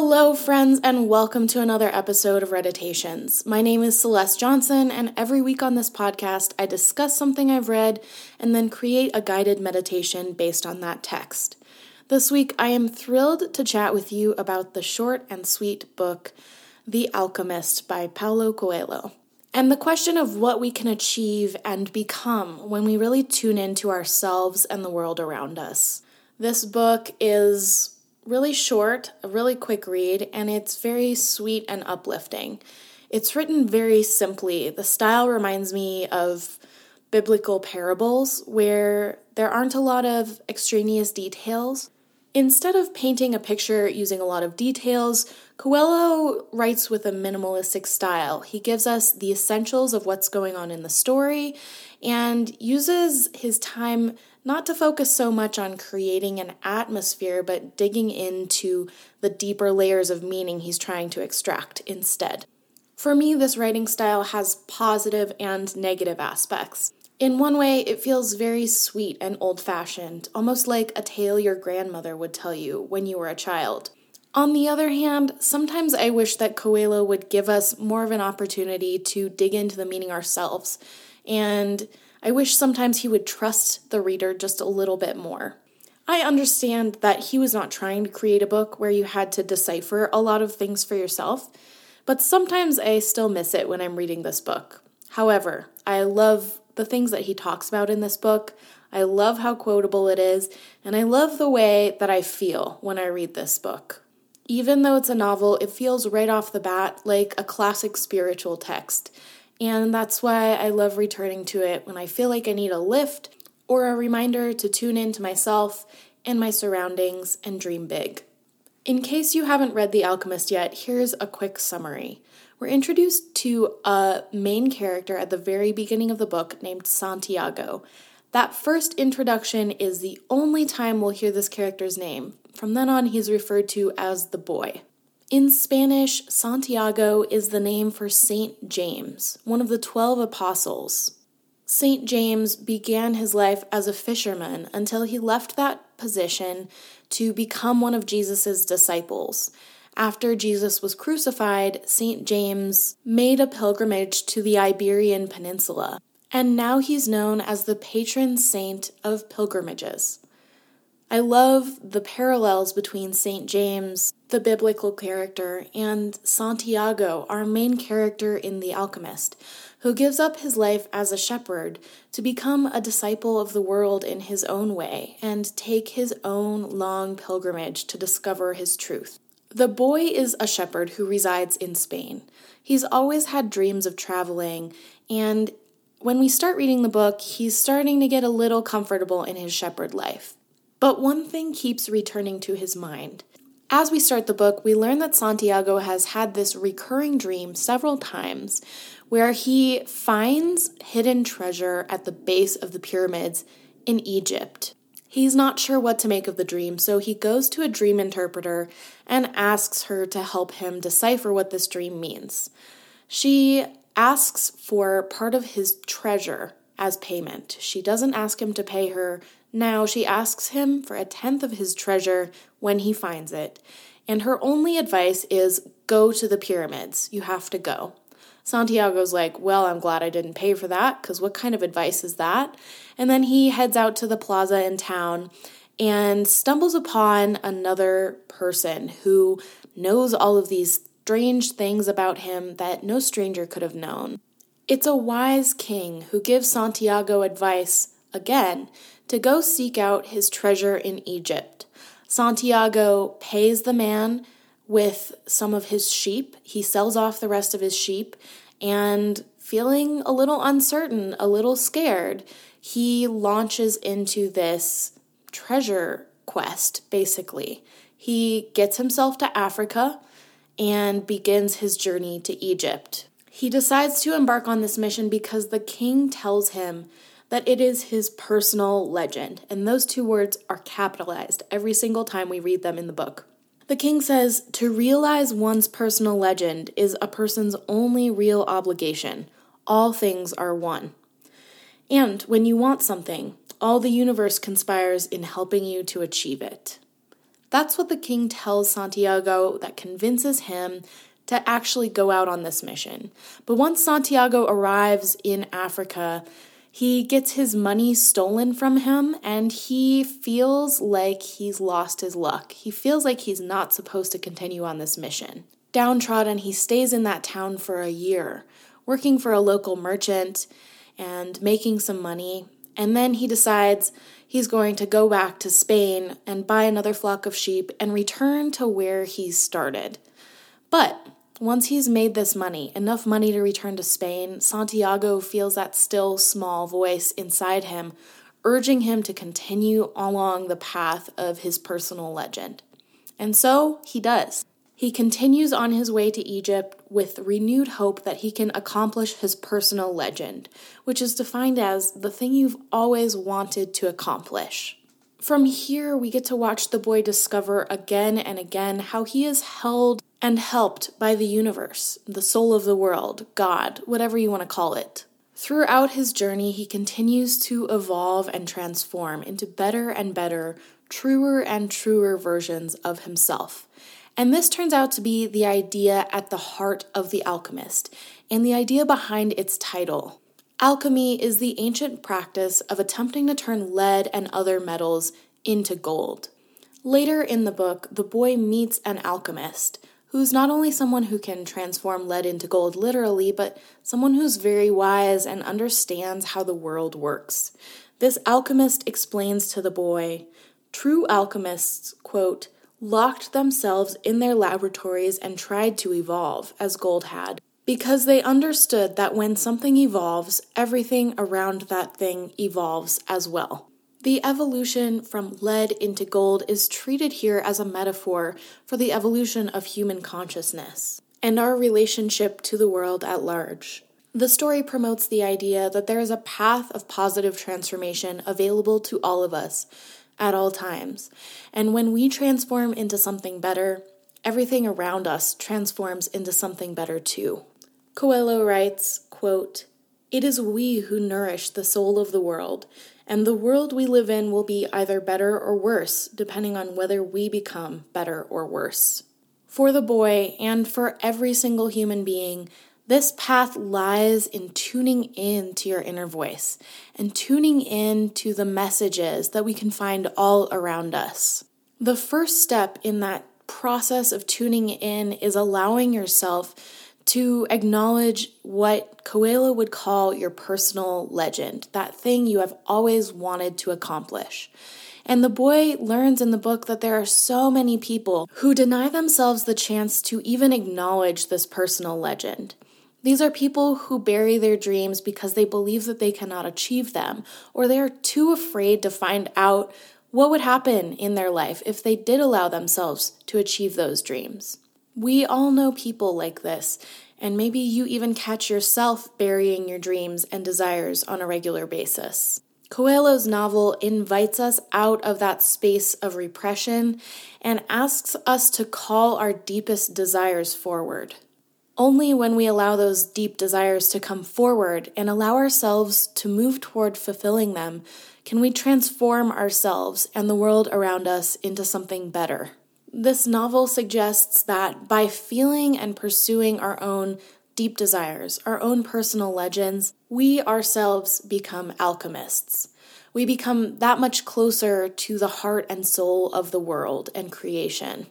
Hello, friends, and welcome to another episode of Reditations. My name is Celeste Johnson, and every week on this podcast, I discuss something I've read and then create a guided meditation based on that text. This week, I am thrilled to chat with you about the short and sweet book, The Alchemist by Paulo Coelho, and the question of what we can achieve and become when we really tune into ourselves and the world around us. This book is really short, a really quick read, and it's very sweet and uplifting. It's written very simply. The style reminds me of biblical parables where there aren't a lot of extraneous details. Instead of painting a picture using a lot of details, Coelho writes with a minimalistic style. He gives us the essentials of what's going on in the story and uses his time not to focus so much on creating an atmosphere, but digging into the deeper layers of meaning he's trying to extract instead. For me, this writing style has positive and negative aspects. In one way, it feels very sweet and old fashioned, almost like a tale your grandmother would tell you when you were a child. On the other hand, sometimes I wish that Coelho would give us more of an opportunity to dig into the meaning ourselves and I wish sometimes he would trust the reader just a little bit more. I understand that he was not trying to create a book where you had to decipher a lot of things for yourself, but sometimes I still miss it when I'm reading this book. However, I love the things that he talks about in this book. I love how quotable it is, and I love the way that I feel when I read this book. Even though it's a novel, it feels right off the bat like a classic spiritual text and that's why I love returning to it when I feel like I need a lift or a reminder to tune in to myself and my surroundings and dream big. In case you haven't read The Alchemist yet, here's a quick summary. We're introduced to a main character at the very beginning of the book named Santiago. That first introduction is the only time we'll hear this character's name. From then on, he's referred to as the boy. In Spanish, Santiago is the name for Saint James, one of the twelve apostles. Saint James began his life as a fisherman until he left that position to become one of Jesus' disciples. After Jesus was crucified, St. James made a pilgrimage to the Iberian Peninsula, and now he's known as the patron saint of pilgrimages. I love the parallels between St. James, the biblical character, and Santiago, our main character in The Alchemist, who gives up his life as a shepherd to become a disciple of the world in his own way and take his own long pilgrimage to discover his truth. The boy is a shepherd who resides in Spain. He's always had dreams of traveling, and when we start reading the book, he's starting to get a little comfortable in his shepherd life. But one thing keeps returning to his mind. As we start the book, we learn that Santiago has had this recurring dream several times where he finds hidden treasure at the base of the pyramids in Egypt. He's not sure what to make of the dream, so he goes to a dream interpreter and asks her to help him decipher what this dream means. She asks for part of his treasure as payment. She doesn't ask him to pay her now she asks him for a tenth of his treasure when he finds it, and her only advice is go to the pyramids. You have to go. Santiago's like, Well, I'm glad I didn't pay for that, because what kind of advice is that? And then he heads out to the plaza in town and stumbles upon another person who knows all of these strange things about him that no stranger could have known. It's a wise king who gives Santiago advice, again, to go seek out his treasure in Egypt. Santiago pays the man with some of his sheep. He sells off the rest of his sheep, and feeling a little uncertain, a little scared, he launches into this treasure quest, basically. He gets himself to Africa and begins his journey to Egypt. He decides to embark on this mission because the king tells him that it is his personal legend, and those two words are capitalized every single time we read them in the book. The king says to realize one's personal legend is a person's only real obligation. All things are one. And when you want something, all the universe conspires in helping you to achieve it. That's what the king tells Santiago that convinces him to actually go out on this mission. But once Santiago arrives in Africa, he gets his money stolen from him and he feels like he's lost his luck. He feels like he's not supposed to continue on this mission. Downtrodden, he stays in that town for a year, working for a local merchant and making some money. And then he decides he's going to go back to Spain and buy another flock of sheep and return to where he started. But once he's made this money, enough money to return to Spain, Santiago feels that still small voice inside him urging him to continue along the path of his personal legend. And so he does. He continues on his way to Egypt with renewed hope that he can accomplish his personal legend, which is defined as the thing you've always wanted to accomplish. From here, we get to watch the boy discover again and again how he is held and helped by the universe, the soul of the world, God, whatever you want to call it. Throughout his journey, he continues to evolve and transform into better and better, truer and truer versions of himself. And this turns out to be the idea at the heart of The Alchemist, and the idea behind its title. Alchemy is the ancient practice of attempting to turn lead and other metals into gold. Later in the book, the boy meets an alchemist who's not only someone who can transform lead into gold literally, but someone who's very wise and understands how the world works. This alchemist explains to the boy true alchemists, quote, locked themselves in their laboratories and tried to evolve, as gold had, because they understood that when something evolves, everything around that thing evolves as well. The evolution from lead into gold is treated here as a metaphor for the evolution of human consciousness and our relationship to the world at large. The story promotes the idea that there is a path of positive transformation available to all of us at all times. And when we transform into something better, everything around us transforms into something better too. Coelho writes, quote, It is we who nourish the soul of the world, and the world we live in will be either better or worse, depending on whether we become better or worse. For the boy, and for every single human being, this path lies in tuning in to your inner voice and tuning in to the messages that we can find all around us. The first step in that process of tuning in is allowing yourself to acknowledge what Coelho would call your personal legend, that thing you have always wanted to accomplish. And the boy learns in the book that there are so many people who deny themselves the chance to even acknowledge this personal legend. These are people who bury their dreams because they believe that they cannot achieve them, or they are too afraid to find out what would happen in their life if they did allow themselves to achieve those dreams. We all know people like this, and maybe you even catch yourself burying your dreams and desires on a regular basis. Coelho's novel invites us out of that space of repression and asks us to call our deepest desires forward. Only when we allow those deep desires to come forward and allow ourselves to move toward fulfilling them can we transform ourselves and the world around us into something better. This novel suggests that by feeling and pursuing our own deep desires, our own personal legends, we ourselves become alchemists. We become that much closer to the heart and soul of the world and creation.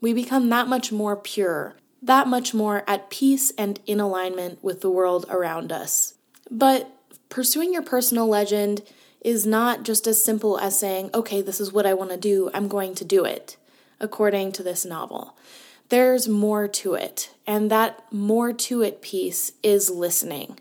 We become that much more pure that much more at peace and in alignment with the world around us. But pursuing your personal legend is not just as simple as saying, okay, this is what I want to do, I'm going to do it, according to this novel. There's more to it, and that more to it piece is listening.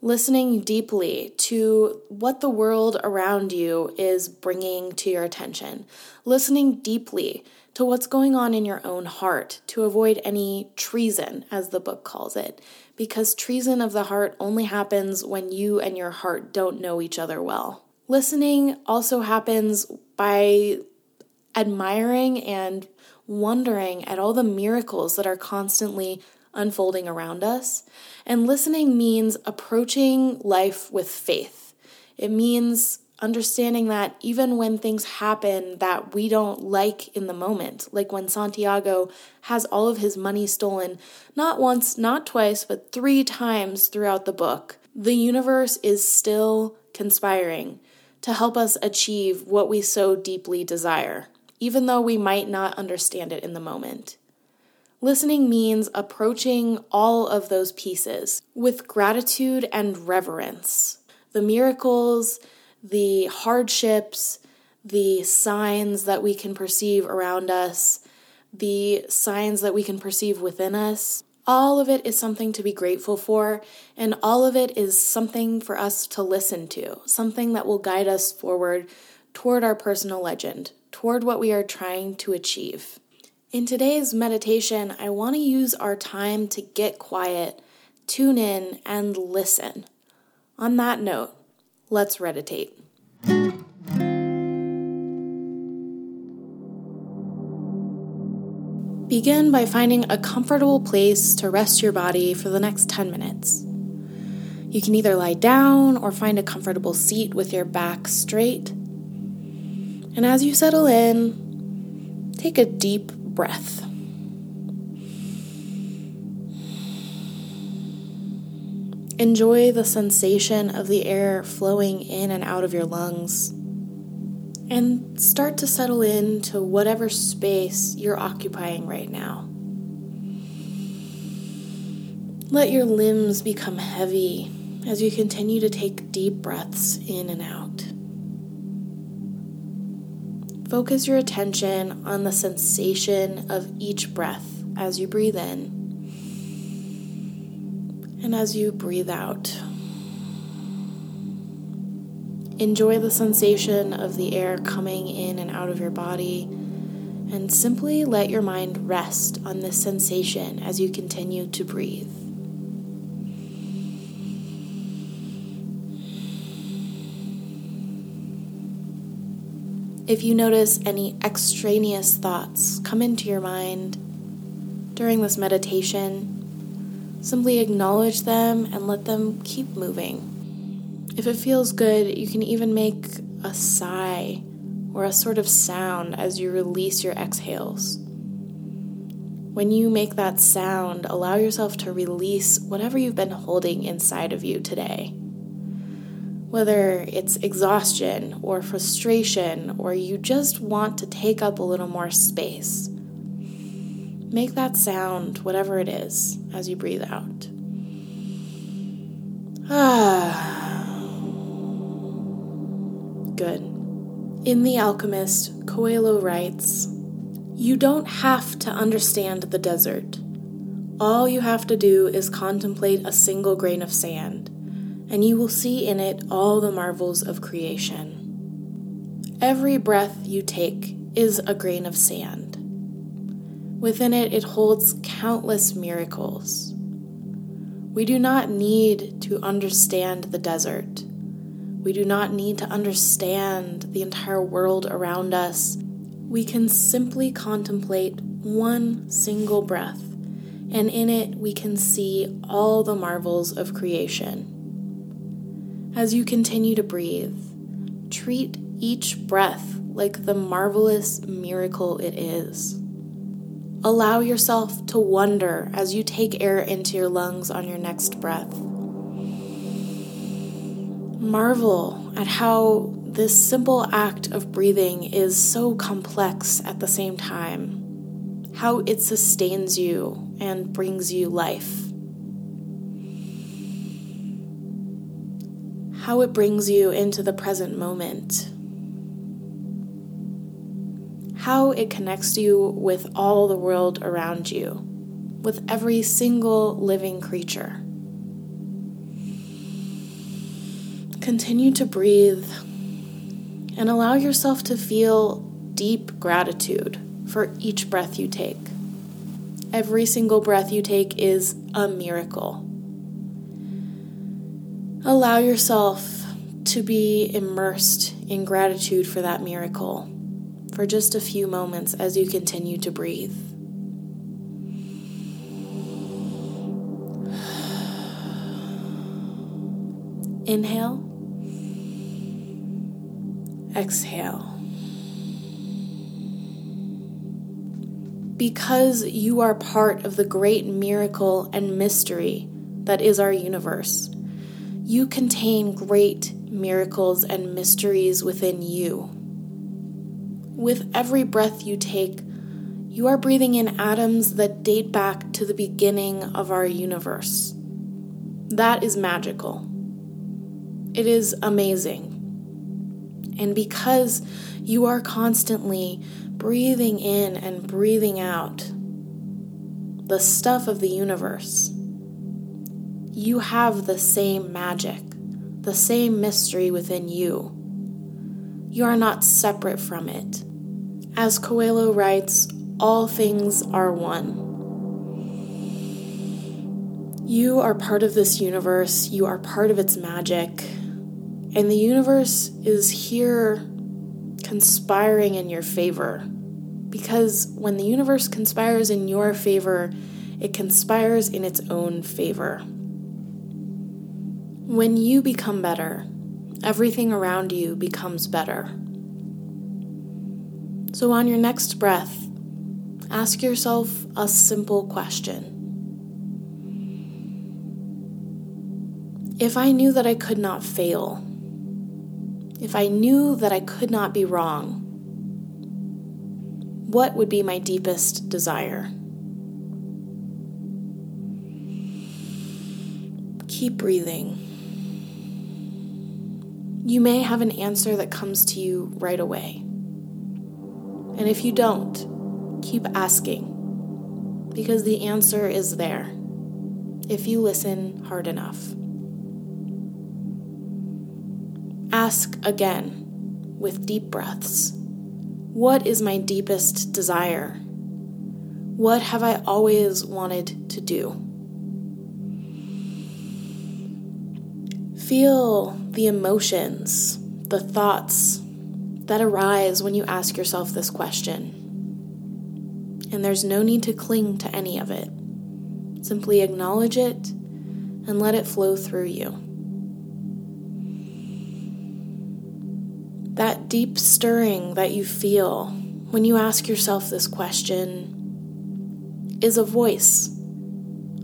Listening deeply to what the world around you is bringing to your attention. Listening deeply to what's going on in your own heart to avoid any treason, as the book calls it, because treason of the heart only happens when you and your heart don't know each other well. Listening also happens by admiring and wondering at all the miracles that are constantly unfolding around us. And listening means approaching life with faith. It means understanding that even when things happen that we don't like in the moment, like when Santiago has all of his money stolen, not once, not twice, but three times throughout the book, the universe is still conspiring to help us achieve what we so deeply desire, even though we might not understand it in the moment. Listening means approaching all of those pieces with gratitude and reverence. The miracles, the hardships, the signs that we can perceive around us, the signs that we can perceive within us. All of it is something to be grateful for, and all of it is something for us to listen to, something that will guide us forward toward our personal legend, toward what we are trying to achieve. In today's meditation, I want to use our time to get quiet, tune in, and listen. On that note, let's meditate. Begin by finding a comfortable place to rest your body for the next 10 minutes. You can either lie down or find a comfortable seat with your back straight. And as you settle in, take a deep breath. Enjoy the sensation of the air flowing in and out of your lungs. And start to settle into whatever space you're occupying right now. Let your limbs become heavy as you continue to take deep breaths in and out. Focus your attention on the sensation of each breath as you breathe in and as you breathe out. Enjoy the sensation of the air coming in and out of your body, and simply let your mind rest on this sensation as you continue to breathe. If you notice any extraneous thoughts come into your mind during this meditation, simply acknowledge them and let them keep moving. If it feels good, you can even make a sigh or a sort of sound as you release your exhales. When you make that sound, allow yourself to release whatever you've been holding inside of you today whether it's exhaustion or frustration, or you just want to take up a little more space. Make that sound, whatever it is, as you breathe out. Ah. Good. In The Alchemist, Coelho writes You don't have to understand the desert. All you have to do is contemplate a single grain of sand and you will see in it all the marvels of creation. Every breath you take is a grain of sand. Within it, it holds countless miracles. We do not need to understand the desert. We do not need to understand the entire world around us. We can simply contemplate one single breath, and in it we can see all the marvels of creation. As you continue to breathe, treat each breath like the marvelous miracle it is. Allow yourself to wonder as you take air into your lungs on your next breath. Marvel at how this simple act of breathing is so complex at the same time, how it sustains you and brings you life. How it brings you into the present moment, how it connects you with all the world around you, with every single living creature. Continue to breathe and allow yourself to feel deep gratitude for each breath you take. Every single breath you take is a miracle. Allow yourself to be immersed in gratitude for that miracle for just a few moments as you continue to breathe. Inhale exhale. Because you are part of the great miracle and mystery that is our universe, you contain great miracles and mysteries within you. With every breath you take, you are breathing in atoms that date back to the beginning of our universe. That is magical. It is amazing. And because you are constantly breathing in and breathing out the stuff of the universe, you have the same magic, the same mystery within you. You are not separate from it. As Coelho writes, all things are one. You are part of this universe, you are part of its magic, and the universe is here conspiring in your favor. Because when the universe conspires in your favor, it conspires in its own favor. When you become better, everything around you becomes better. So, on your next breath, ask yourself a simple question If I knew that I could not fail, if I knew that I could not be wrong, what would be my deepest desire? Keep breathing. You may have an answer that comes to you right away. And if you don't, keep asking, because the answer is there if you listen hard enough. Ask again with deep breaths What is my deepest desire? What have I always wanted to do? Feel the emotions, the thoughts that arise when you ask yourself this question. And there's no need to cling to any of it. Simply acknowledge it and let it flow through you. that deep stirring that you feel when you ask yourself this question is a voice,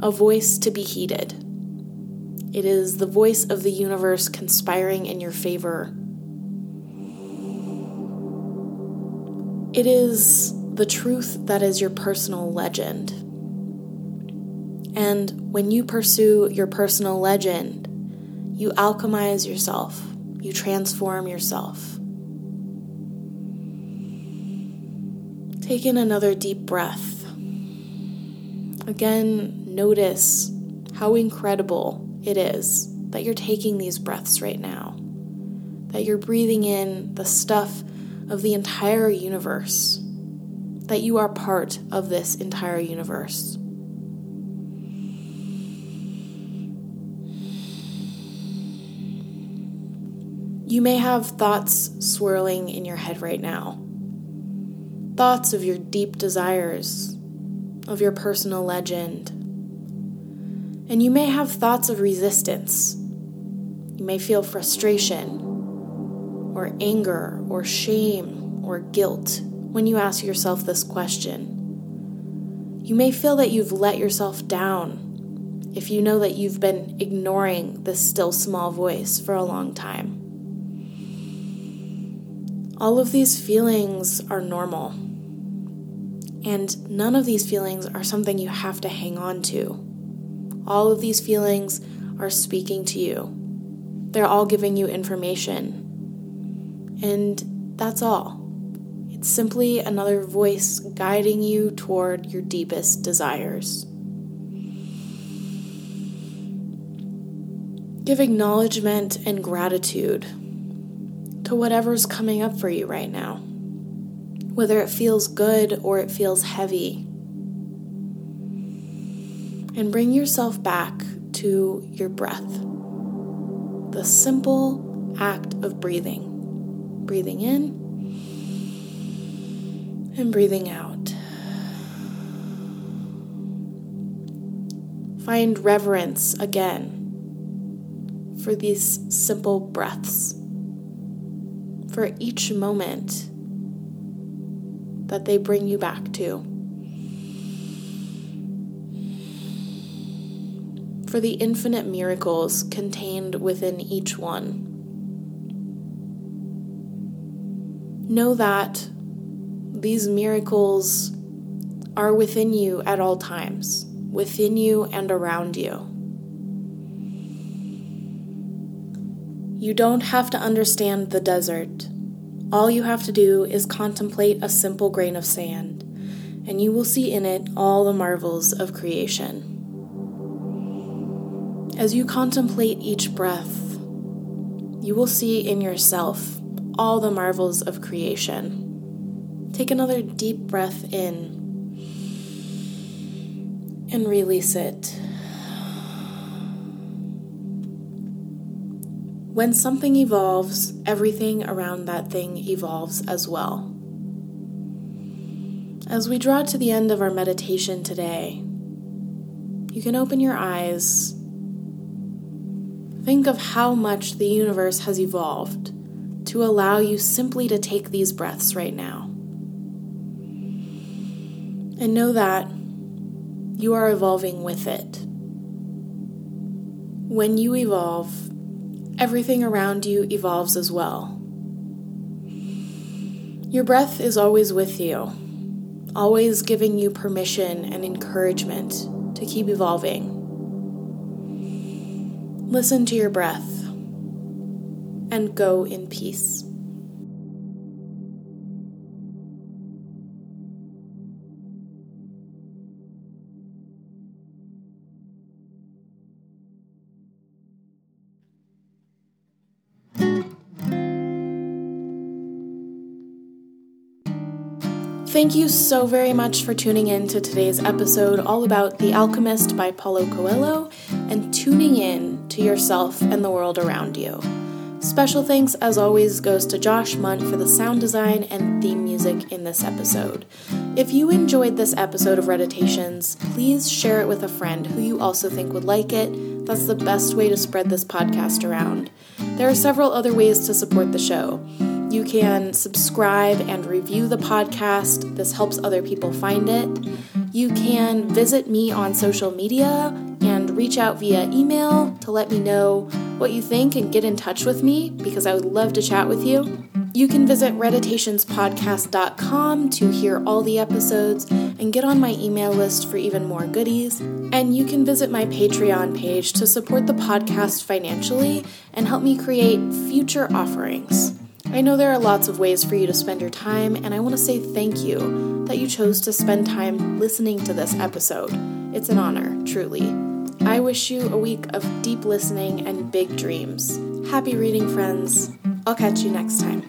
a voice to be heeded. It is the voice of the universe conspiring in your favor. It is the truth that is your personal legend. And when you pursue your personal legend, you alchemize yourself, you transform yourself. Take in another deep breath. Again, notice how incredible it is that you're taking these breaths right now, that you're breathing in the stuff of the entire universe, that you are part of this entire universe. You may have thoughts swirling in your head right now thoughts of your deep desires, of your personal legend. And you may have thoughts of resistance. You may feel frustration, or anger, or shame, or guilt when you ask yourself this question. You may feel that you've let yourself down if you know that you've been ignoring this still small voice for a long time. All of these feelings are normal. And none of these feelings are something you have to hang on to. All of these feelings are speaking to you, they're all giving you information. And that's all. It's simply another voice guiding you toward your deepest desires. Give acknowledgement and gratitude to whatever's coming up for you right now whether it feels good or it feels heavy. And bring yourself back to your breath. The simple act of breathing. Breathing in and breathing out. Find reverence again for these simple breaths for each moment that they bring you back to. For the infinite miracles contained within each one. Know that these miracles are within you at all times, within you and around you. You don't have to understand the desert. All you have to do is contemplate a simple grain of sand, and you will see in it all the marvels of creation. As you contemplate each breath, you will see in yourself all the marvels of creation. Take another deep breath in and release it. When something evolves, everything around that thing evolves as well. As we draw to the end of our meditation today, you can open your eyes. Think of how much the universe has evolved to allow you simply to take these breaths right now. And know that you are evolving with it. When you evolve, everything around you evolves as well. Your breath is always with you, always giving you permission and encouragement to keep evolving. Listen to your breath and go in peace. Thank you so very much for tuning in to today's episode all about The Alchemist by Paulo Coelho and tuning in to yourself and the world around you. Special thanks, as always, goes to Josh Munt for the sound design and theme music in this episode. If you enjoyed this episode of Reditations, please share it with a friend who you also think would like it. That's the best way to spread this podcast around. There are several other ways to support the show. You can subscribe and review the podcast. This helps other people find it. You can visit me on social media and reach out via email to let me know what you think and get in touch with me because I would love to chat with you. You can visit reditationspodcast.com to hear all the episodes and get on my email list for even more goodies. And you can visit my Patreon page to support the podcast financially and help me create future offerings. I know there are lots of ways for you to spend your time, and I want to say thank you that you chose to spend time listening to this episode. It's an honor, truly. I wish you a week of deep listening and big dreams. Happy reading, friends. I'll catch you next time.